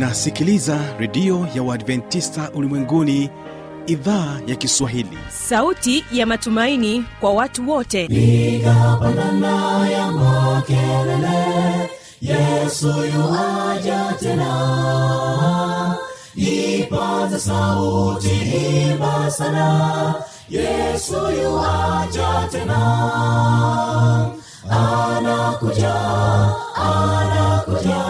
unasikiliza redio ya uadventista ulimwenguni idhaa ya kiswahili. Sauti ya matumaini kwa watu wote. Nikapandana ya makelele yesu yuaja tena. Ipaza sauti imba sana yesu yuaja tena. Anakuja anakuja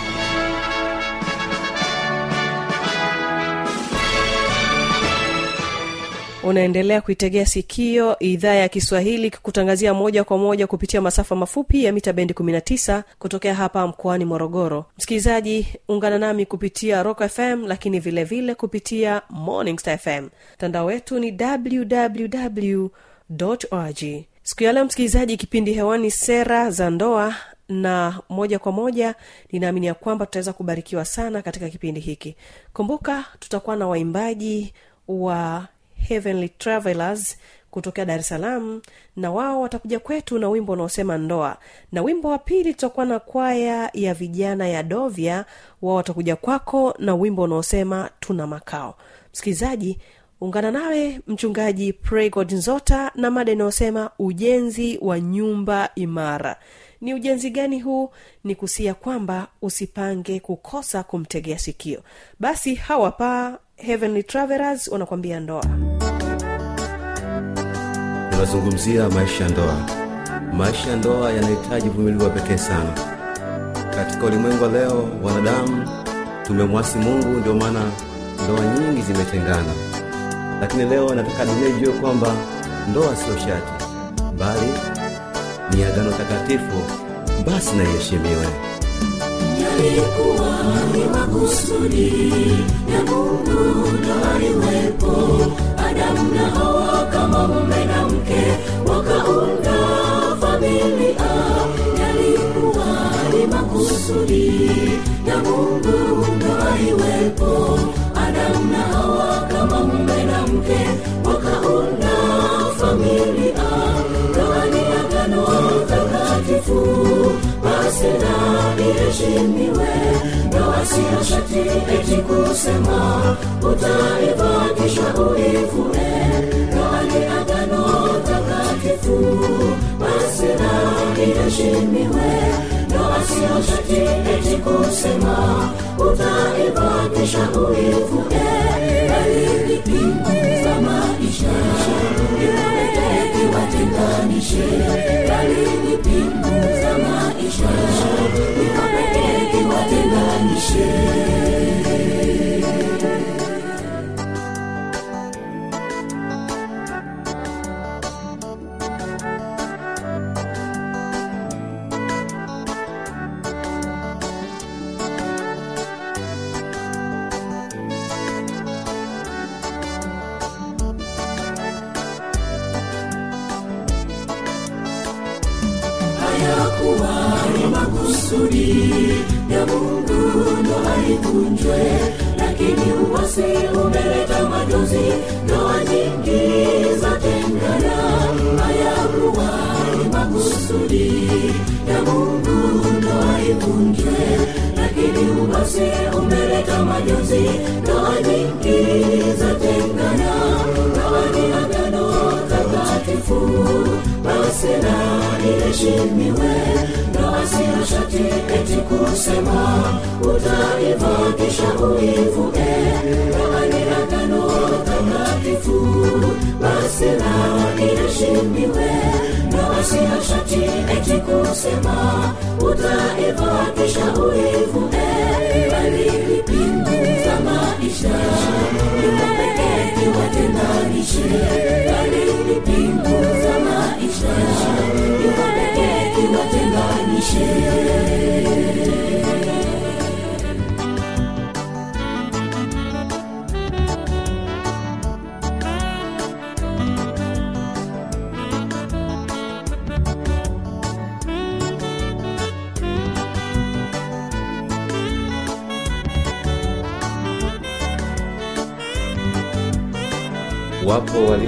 unaendelea kuitegea sikio idhaa ya kiswahili kikutangazia moja kwa moja kupitia masafa mafupi ya mita bendi 19 kutokea hapa mkoani morogoro. Msikilizaji ungana nami kupitia rock fm lakini vile vile kupitia morning star fm mtandao wetu ni www org siku ya leo msikilizaji kipindi hewani sera za ndoa na moja kwa moja ninaamini ya kwamba tutaweza kubarikiwa sana katika kipindi hiki. Kumbuka tutakuwa na waimbaji wa heavenly travelers kutokea dar es salaam na wao watakuja kwetu na wimbo unaosema ndoa. Na wimbo wa pili tutakuwa na kwaya ya vijana ya dovya wao watakuja kwako na wimbo unaosema tuna makao. Msikilizaji ungana nawe mchungaji pregod nzota na mada inayosema ujenzi wa nyumba imara. Ni ujenzi gani huu? Ni kusia kwamba usipange kukosa kumtegea sikio. Basi hawapa heavenly travelers wanakwambia ndoa. Tunazungumzia maisha ya ndoa. Maisha ya ndoa yanahitaji uvumilivu wa pekee sana. Katika ulimwengu wa leo wanadamu tumemwasi mungu ndio maana ndoa nyingi zimetengana. Lakini leo nataka dunia ijue kwamba ndoa sio shati bali ni agano takatifu basi na iheshimiwe yalikuwa ni makusudi ya mungu na aliwepo. Adamu na hawa kama mume na mke wakaunda familia. Yalikuwa ni makusudi ya mungu na iwepo na iheshimiwe ndoa siyo shati eti kusema utaiva kisha uivue ndoa ni agano takatifu. Basi na iheshimiwe ndoa siyo shati eti kusema utaiva kisha uivue bali iwaweke kiwatenganishe ya mungu ndo aivunjwe lakini uwasi umeleta majozi ndoa nyingi za tengana hayakuwa ni makusudi. Ya mungu ndo aivunjwe lakini uwasi umeleta majozi ndoa nyingi za tengana ndoa ni agano takatifu. Basi na iheshimiwe shati eti kusema utaivakisha uivue ndoa ni takatifu basi nao iheshimiwe shati eti kusema utaiva kisha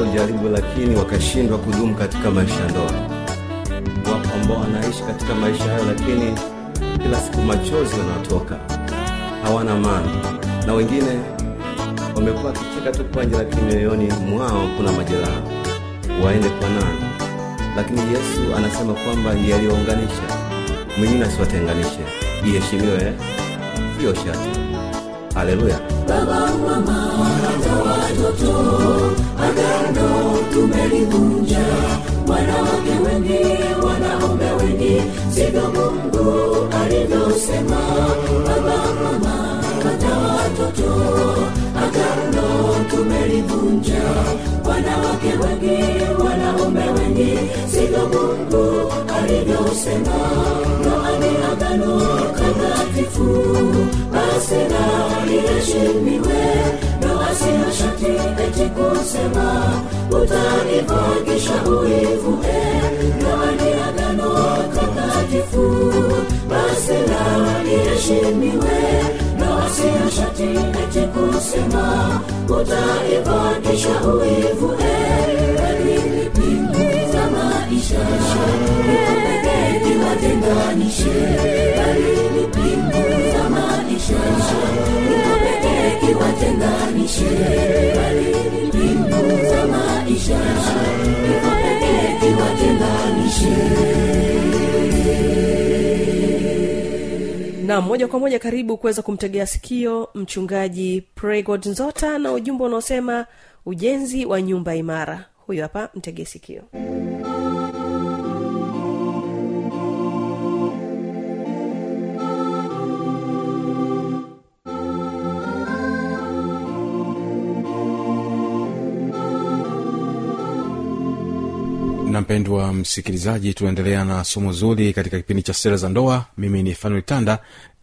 waliojaribu lakini wakashindwa kudumu katika maisha ya ndoa. Wapo ambao wanaishi katika maisha hayo lakini kila siku machozi wanatoka hawana amani. Na wengine wamekuwa wakicheka tu kwa nje lakini mioyoni mwao kuna majeraha. Waende kwa nani? Lakini yesu anasema kwamba ndiye aliyounganisha mwingine asiwatenganishe. Iheshimiwe hiyo shati haleluya. Baba mama hata watoto agano tumelivunja wanawake wengi wanaume ndoani agano takatifu basi na siyo shati eti kusema utanivagisha uivue na waliagano agano takatifu basi na liheshimiwe ndoa siyo shati eti kusema utanivagisha uivue dalili pingu za maisha kiwatenganishe na moja kwa moja karibu kuweza kumtegea sikio mchungaji pregod nzota na ujumbe unaosema ujenzi wa nyumba imara. Huyu hapa mtegee sikio. na mpendwa msikilizaji tunaendelea na somo zuri katika kipindi cha sera za ndoa. Mimi ni fanuel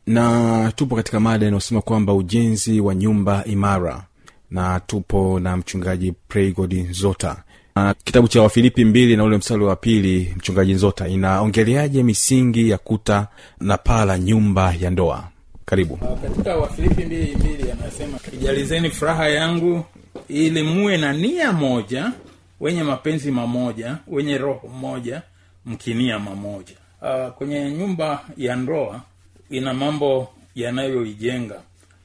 na tupo katika mada inayosema kwamba ujenzi wa nyumba imara na tupo na mchungaji pregod nzota. Na kitabu cha wafilipi mbili na ule mstari wa pili mchungaji nzota inaongeleaje misingi ya kuta na paa la nyumba ya ndoa? Karibu. Katika wafilipi mbili mbili anasema ijalizeni furaha yangu ili muwe na nia moja wenye mapenzi mamoja wenye roho moja mkinia mamoja. Uh, kwenye nyumba ya ndoa ina mambo yanayoijenga.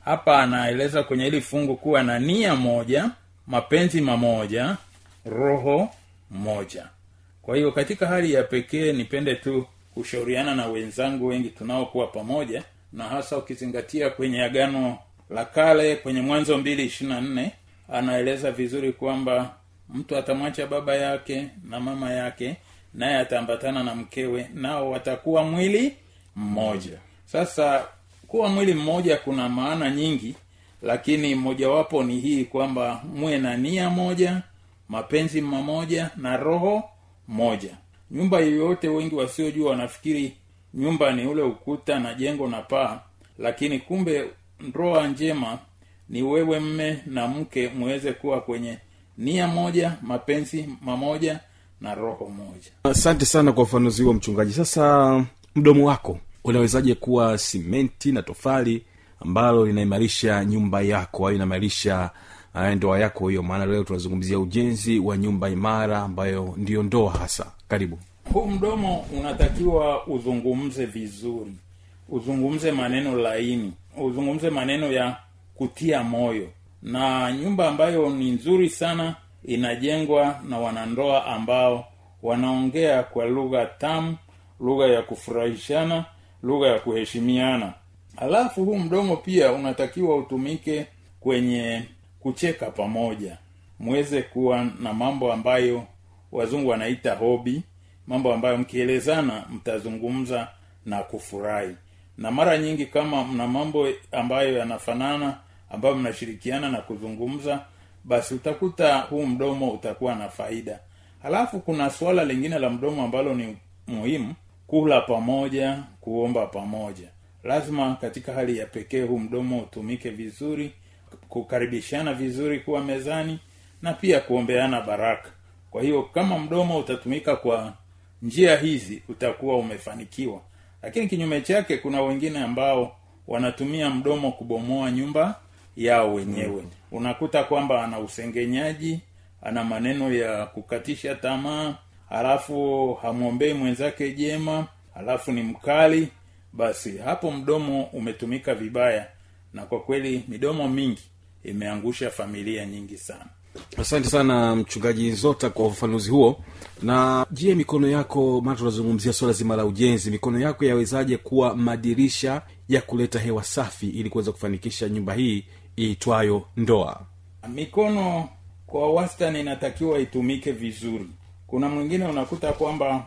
Hapa anaeleza kwenye hili fungu kuwa na nia moja mapenzi mamoja roho moja. Kwa hiyo katika hali ya pekee nipende tu kushauriana na wenzangu wengi tunaokuwa pamoja na hasa ukizingatia kwenye agano la kale kwenye mwanzo mbili ishirina nne anaeleza vizuri kwamba mtu atamwacha baba yake na mama yake naye ataambatana na mkewe nao watakuwa mwili mmoja. Sasa kuwa mwili mmoja kuna maana nyingi lakini mojawapo ni hii kwamba muwe na nia moja mapenzi mamoja na roho moja. Nyumba yoyote wengi wasiojua wanafikiri nyumba ni ule ukuta na jengo na paa lakini kumbe ndoa njema ni wewe mme na mke muweze kuwa kwenye nia moja mapenzi mamoja na roho moja. Asante sana kwa ufanuzi huo mchungaji. Sasa mdomo wako unawezaje kuwa simenti na tofali ambalo linaimarisha nyumba yako au inaimarisha uh, ndoa yako hiyo? Maana leo tunazungumzia ujenzi wa nyumba imara ambayo ndiyo ndoa hasa. Karibu. Huu mdomo unatakiwa uzungumze vizuri. Uzungumze maneno laini. Uzungumze maneno ya kutia moyo na nyumba ambayo ni nzuri sana inajengwa na wanandoa ambao wanaongea kwa lugha tamu lugha ya kufurahishana lugha ya kuheshimiana. Alafu huu mdomo pia unatakiwa utumike kwenye kucheka pamoja. Mweze kuwa na mambo ambayo wazungu wanaita hobi mambo ambayo mkielezana mtazungumza na kufurahi. Na mara nyingi kama mna mambo ambayo yanafanana ambayo mnashirikiana na kuzungumza basi utakuta huu mdomo utakuwa na faida. Halafu kuna suala lingine la mdomo ambalo ni muhimu kula pamoja kuomba pamoja. Lazima katika hali ya pekee huu mdomo utumike vizuri kukaribishana vizuri kuwa mezani na pia kuombeana baraka. Kwa hiyo kama mdomo utatumika kwa njia hizi utakuwa umefanikiwa. Lakini kinyume chake kuna wengine ambao wanatumia mdomo kubomoa nyumba yao wenyewe. Unakuta kwamba ana usengenyaji ana maneno ya kukatisha tamaa halafu hamwombei mwenzake jema halafu ni mkali basi hapo mdomo umetumika vibaya. Na kwa kweli midomo mingi imeangusha familia nyingi sana. Asante sana mchungaji zota kwa ufafanuzi huo. Na je mikono yako maana tunazungumzia swala zima la ujenzi mikono yako yawezaje kuwa madirisha ya kuleta hewa safi ili kuweza kufanikisha nyumba hii iitwayo ndoa. Mikono kwa wastani inatakiwa itumike vizuri. Kuna mwingine unakuta kwamba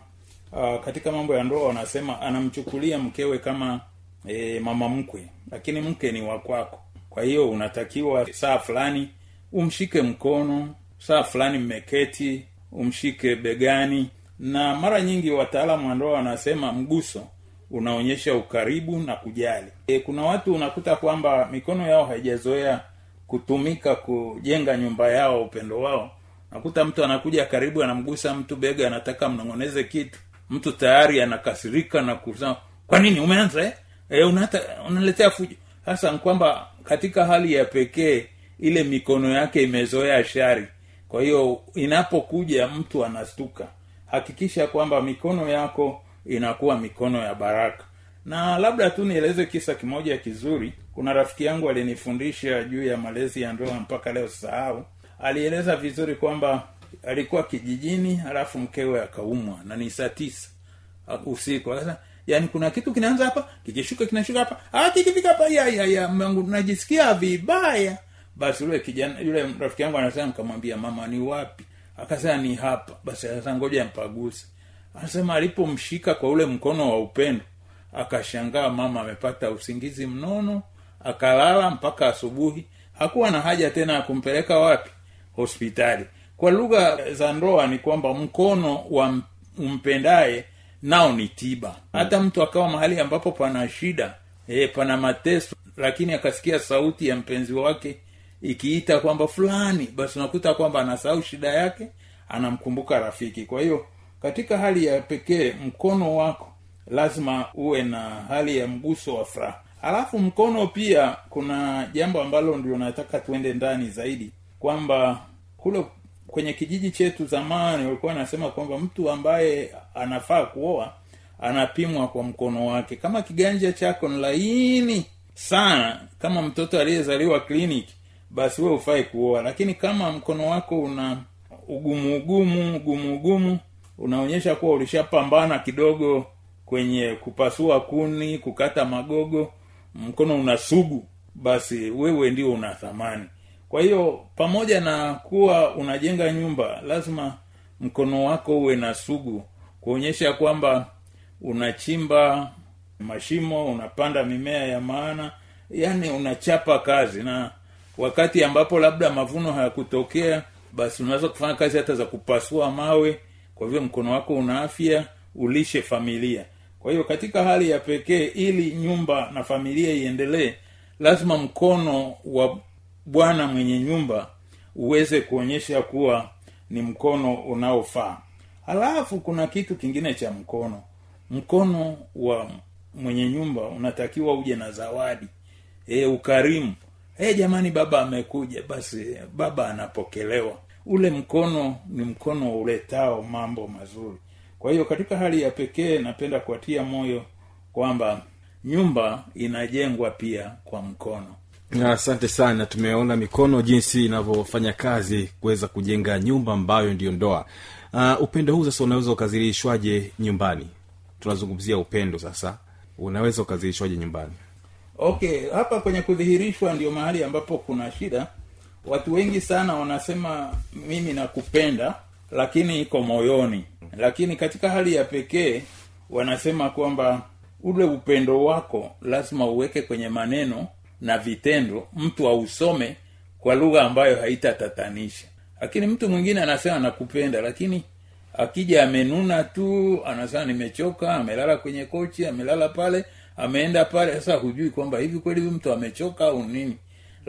uh, katika mambo ya ndoa wanasema anamchukulia mkewe kama e, mama mkwe lakini mke ni wakwako kwa hiyo unatakiwa saa fulani umshike mkono saa fulani mmeketi umshike begani. Na mara nyingi wataalamu wa ndoa wanasema mguso unaonyesha ukaribu na kujali. E, kuna watu unakuta kwamba mikono yao haijazoea kutumika kujenga nyumba yao upendo wao. Nakuta mtu anakuja karibu anamgusa mtu bega anataka mnong'oneze kitu. Mtu tayari anakasirika na kusema kwa nini umeanza eh? e, unata, unaletea fujo. Sasa kwamba katika hali ya pekee ile mikono yake imezoea shari. Kwa hiyo inapokuja mtu anastuka. Hakikisha kwamba mikono yako inakuwa mikono ya baraka. Na labda tu nieleze kisa kimoja kizuri. Kuna rafiki yangu alinifundisha juu ya malezi ya ndoa mpaka leo sahau. Alieleza vizuri kwamba alikuwa kijijini halafu mkewe akaumwa na ni saa tisa usiku. Yaani kuna kitu kinaanza hapa kikishuka kinashuka hapa. Ah kikifika hapa ya ya ya mangu najisikia vibaya. Basi yule kijana yule rafiki yangu anasema nikamwambia mama ni wapi? Akasema ni hapa. Basi sasa ngoja mpaguse anasema alipomshika kwa ule mkono wa upendo akashangaa mama amepata usingizi mnono akalala mpaka asubuhi. Hakuwa na haja tena ya kumpeleka wapi? Hospitali. Kwa lugha za ndoa ni kwamba mkono wa umpendaye nao ni tiba. Hata mtu akawa mahali ambapo pana shida e, pana mateso lakini akasikia sauti ya mpenzi wake ikiita kwamba fulani. Basi unakuta kwamba anasahau shida yake anamkumbuka rafiki. Kwa hiyo katika hali ya pekee mkono wako lazima uwe na hali ya mguso wa furaha. Alafu mkono pia kuna jambo ambalo ndio nataka tuende ndani zaidi kwamba kule kwenye kijiji chetu zamani walikuwa wanasema kwamba mtu ambaye anafaa kuoa anapimwa kwa mkono wake. Kama kiganja chako ni laini sana kama mtoto aliyezaliwa kliniki basi we ufai kuoa. Lakini kama mkono wako una ugumu ugumu ugumu ugumu unaonyesha kuwa ulishapambana kidogo kwenye kupasua kuni kukata magogo. Mkono unasugu basi wewe ndio una thamani. Kwa hiyo pamoja na kuwa unajenga nyumba lazima mkono wako uwe na sugu kuonyesha kwamba unachimba mashimo unapanda mimea ya maana yani unachapa kazi. Na wakati ambapo labda mavuno hayakutokea basi unaweza kufanya kazi hata za kupasua mawe kwa hivyo mkono wako una afya ulishe familia. Kwa hiyo katika hali ya pekee ili nyumba na familia iendelee lazima mkono wa bwana mwenye nyumba uweze kuonyesha kuwa ni mkono unaofaa. Halafu kuna kitu kingine cha mkono. Mkono wa mwenye nyumba unatakiwa uje na zawadi. E, ukarimu. E, jamani baba amekuja. Basi baba anapokelewa ule mkono ni mkono uletao mambo mazuri. Kwa hiyo katika hali ya pekee napenda kuatia moyo kwamba nyumba inajengwa pia kwa mkono. Asante sana tumeona mikono jinsi inavyofanya kazi kuweza kujenga nyumba ambayo ndiyo ndoa. Uh, upendo huu sasa unaweza ukazilishwaje nyumbani? Tunazungumzia upendo sasa. Unaweza ukazilishwaje nyumbani? Okay hapa kwenye kudhihirishwa ndio mahali ambapo kuna shida watu wengi sana wanasema mimi nakupenda lakini iko moyoni. Lakini katika hali ya pekee wanasema kwamba ule upendo wako lazima uweke kwenye maneno na vitendo mtu ausome kwa lugha ambayo haitatatanisha. Lakini mtu mwingine anasema nakupenda lakini akija amenuna tu anasema nimechoka amelala kwenye kochi amelala pale ameenda pale. Sasa hujui kwamba hivi kweli huyu mtu amechoka au nini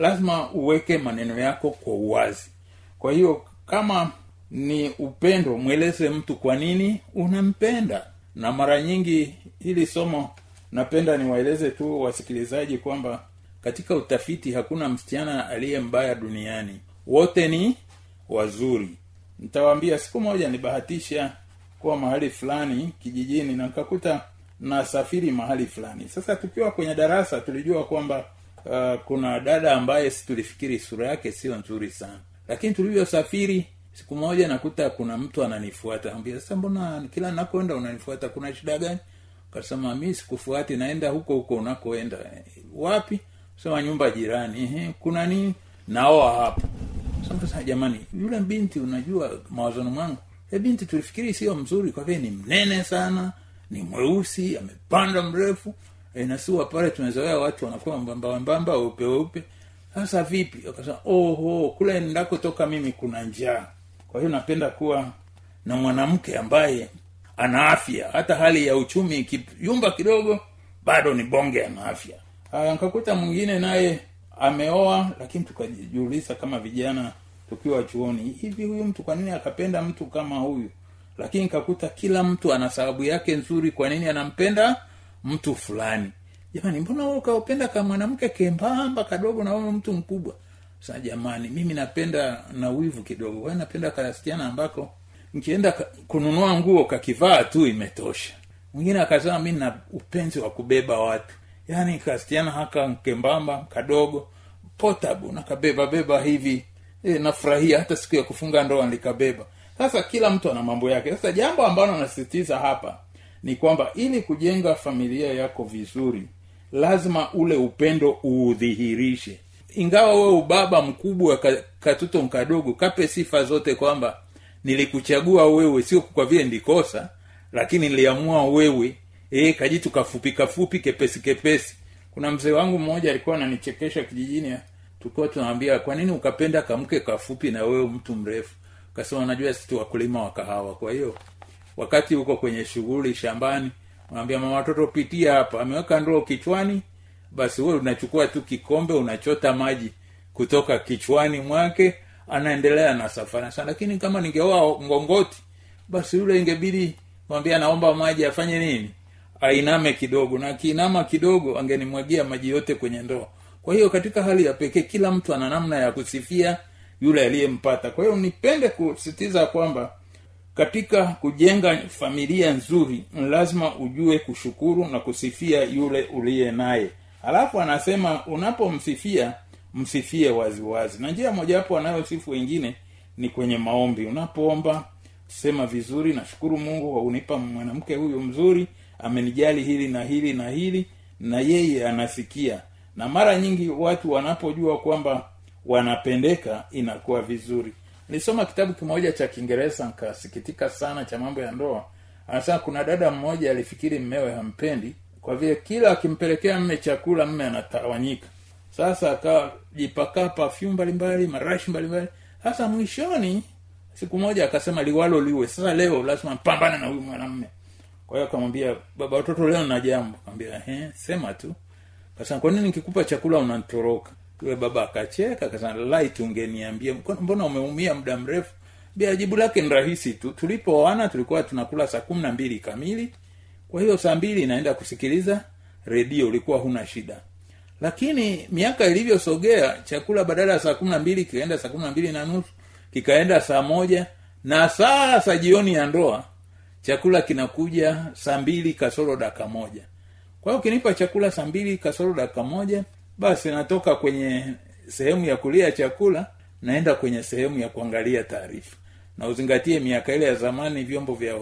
lazima uweke maneno yako kwa uwazi. Kwa hiyo kama ni upendo mweleze mtu kwa nini unampenda. Na mara nyingi hili somo napenda niwaeleze tu wasikilizaji kwamba katika utafiti hakuna msichana aliye mbaya duniani. Wote ni wazuri. Nitawaambia siku moja nibahatisha kuwa mahali fulani kijijini na nikakuta nasafiri mahali fulani. Sasa tukiwa kwenye darasa tulijua kwamba uh, kuna dada ambaye si tulifikiri sura yake sio nzuri sana. Lakini tulivyosafiri siku moja nakuta kuna mtu ananifuata. Ambia sasa mbona kila nakoenda unanifuata? Kuna shida gani? Kasema mi sikufuati naenda huko huko unakoenda. Wapi? Sema nyumba jirani. Ehe, kuna nini? Naoa hapo. Sasa jamani yule binti unajua mawazoni mwangu e binti tulifikiri sio mzuri kwa vile ni mnene sana ni mweusi amepanda mrefu e, pale tumezoea watu wanakuwa mbambambamba weupe weupe. Sasa vipi? Akasema oho kule ndakotoka mimi kuna njaa. Kwa hiyo napenda kuwa na mwanamke ambaye ana afya. Hata hali ya uchumi ikiyumba kidogo bado ni bonge ana afya. Haya nkakuta mwingine naye ameoa lakini tukajiuliza kama vijana tukiwa chuoni hivi huyu mtu kwa nini akapenda mtu kama huyu? Lakini kakuta kila mtu ana sababu yake nzuri kwa nini anampenda mtu fulani. Jamani mbona wewe ka mwanamke kembamba kadogo na wewe mtu mkubwa? Sa jamani mimi napenda na wivu kidogo. Kwa napenda kasichana ambako nkienda kununua nguo kakivaa tu imetosha. Mwingine akasema mi na upenzi wa kubeba watu. Yaani kasichana haka kembamba kadogo potabu nakabeba beba hivi. E, nafurahia hata siku ya kufunga ndoa nikabeba. Sasa kila mtu ana mambo yake. Sasa jambo ambalo nasisitiza hapa ni kwamba ili kujenga familia yako vizuri lazima ule upendo uudhihirishe. Ingawa wewe ubaba mkubwa ka- katoto mkadogo kape sifa zote kwamba nilikuchagua wewe sio kwa vile ndikosa lakini niliamua wewe e, kajitu kafupi kafupi kepesi kepesi. Kuna mzee wangu mmoja alikuwa ananichekesha kijijini tukiwa tunaambia kwa ukapenda kamke kafupi na wewe mtu mrefu? Kasema najua sisi wakulima wa kahawa kwa hiyo wakati huko kwenye shughuli shambani unaambia mama watoto pitia hapa. Ameweka ndoo kichwani basi wewe unachukua tu kikombe unachota maji kutoka kichwani mwake anaendelea na safari. Sana lakini kama ningeoa ngongoti basi yule ingebidi mwambia naomba maji afanye nini? Ainame kidogo. Na akiinama kidogo angenimwagia maji yote kwenye ndoo. Kwa hiyo katika hali ya pekee kila mtu ana namna ya kusifia yule aliyempata. Kwa hiyo nipende kusitiza kwamba katika kujenga familia nzuri lazima ujue kushukuru na kusifia yule uliye naye. Alafu anasema unapomsifia msifie waziwazi. Na njia mojawapo anayosifu wengine ni kwenye maombi. Unapoomba sema vizuri nashukuru mungu kwa kunipa mwanamke huyu mzuri amenijali hili na hili na hili na yeye anasikia. Na mara nyingi watu wanapojua kwamba wanapendeka inakuwa vizuri nilisoma kitabu kimoja cha kiingereza nkasikitika sana cha mambo ya ndoa. Anasema kuna dada mmoja alifikiri mmewe hampendi kwa vile kila akimpelekea mme chakula mme anatawanyika. Sasa akajipakaa pafyum mbalimbali marashi mbalimbali. Sasa mwishoni siku moja akasema liwalo liwe. Sasa leo lazima mpambane na huyu mwanamme kwa hiyo akamwambia baba watoto leo na jambo. Akamwambia "Eh, sema tu. Kasema kwa nini nikikupa chakula unantoroka yule baba akacheka ungeniambia mbona umeumia muda mrefu? Jibu lake ni rahisi tu. Tulipooana tulikuwa tunakula saa kumi na mbili kamili. Kwa hiyo saa mbili naenda kusikiliza redio ulikuwa huna shida. Lakini miaka ilivyosogea chakula badala ya saa kumi na mbili kikaenda saa kumi na mbili na nusu kikaenda saa moja. Na sasa jioni ya ndoa chakula kinakuja saa mbili kasoro daka moja. Kwa hiyo ukinipa chakula saa mbili kasoro dakika moja basi natoka kwenye sehemu ya kulia chakula naenda kwenye sehemu ya kuangalia taarifa. Na uzingatie miaka ile ya zamani vyombo vya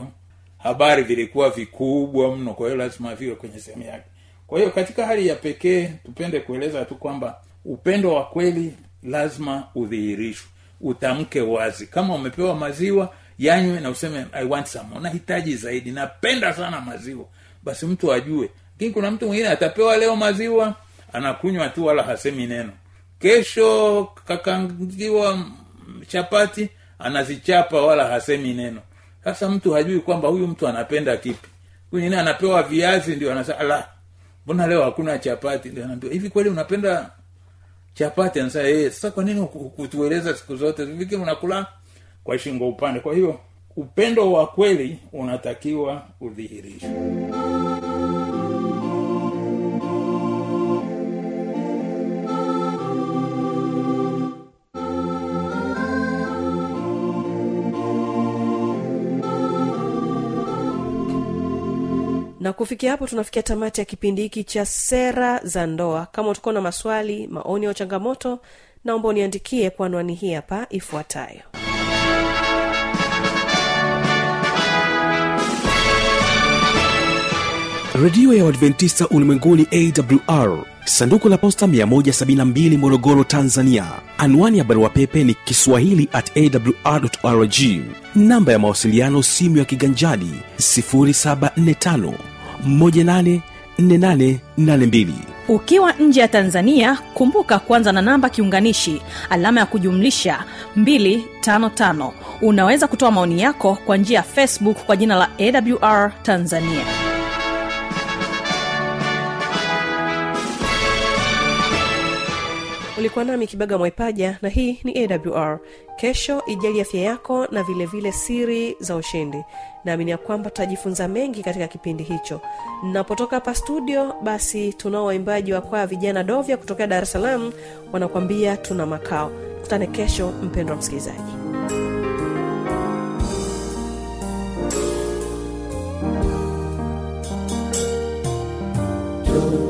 habari vilikuwa vikubwa mno kwa hiyo lazima viwe kwenye sehemu yake. Kwa hiyo katika hali ya pekee tupende kueleza tu kwamba upendo wa kweli lazima udhihirishwe utamke wazi. Kama umepewa maziwa yanywe na useme i want some. Unahitaji zaidi. Napenda sana maziwa. Basi mtu ajue. Lakini kuna mtu mwingine atapewa leo maziwa anakunywa tu wala hasemi neno. Kesho kakangiwa chapati anazichapa wala hasemi neno. Sasa mtu hajui kwamba huyu mtu anapenda kipi. Huyu anapewa viazi ndio anasema la mbona leo hakuna chapati? Ndio anaambiwa hivi kweli unapenda chapati? Anasema eh sasa kwa nini kutueleza siku zote? Viki unakula kwa shingo upande. Kwa hiyo upendo wa kweli unatakiwa udhihirishwe na kufikia hapo tunafikia tamati ya kipindi hiki cha sera za ndoa. Kama utakuwa na maswali maoni au changamoto naomba uniandikie kwa anwani hii hapa ifuatayo. Redio ya uadventista ulimwenguni awr sanduku la posta 172 morogoro tanzania. Anwani ya barua pepe ni kiswahili at awrrg namba ya mawasiliano simu ya kiganjadi 745 184882 ukiwa nje ya tanzania kumbuka kwanza na namba kiunganishi alama ya kujumlisha 255 unaweza kutoa maoni yako kwa njia ya facebook kwa jina la awr tanzania. Ulikuwa nami kibaga mwaipaja na hii ni awr kesho ijali afya yako na vilevile vile siri za ushindi naamini ya kwamba tutajifunza mengi katika kipindi hicho. Napotoka hapa studio basi tunao waimbaji wa kwaya vijana dovya kutokea dar es salaam wanakuambia tuna makao. Kutane kesho mpendwa msikilizaji. Sasa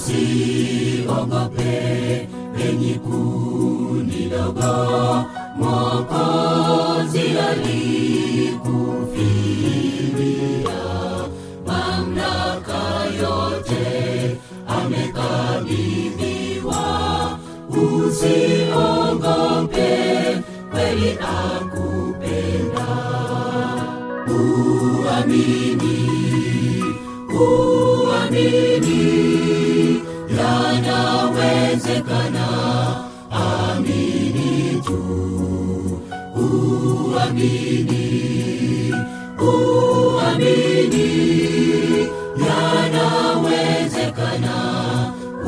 msiogope enyi kundi dogo Mwokozi alikufilia. mamlaka yote amekabidhiwa usiogope kweli akupenda uamini uamini yanawezekana amini tu uamini uamini yanawezekana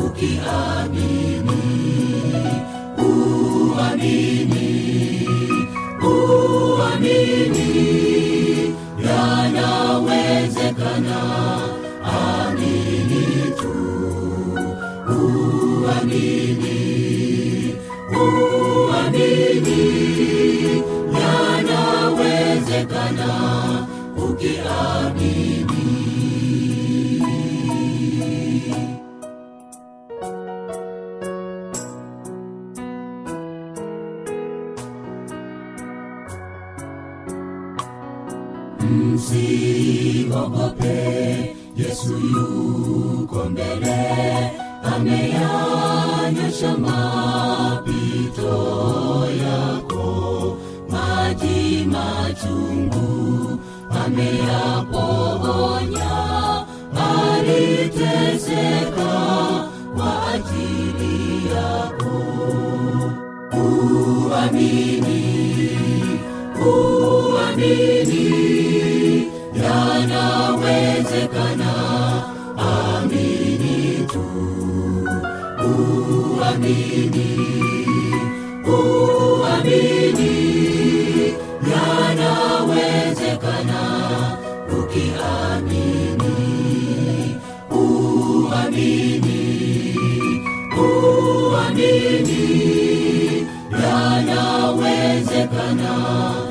ukiamini uamini uamini yanawezekana ameyaponya aliteseka kwa ajili yako. Uamini uamini yanawezekana. Amini tu uamini uamini yanawezekana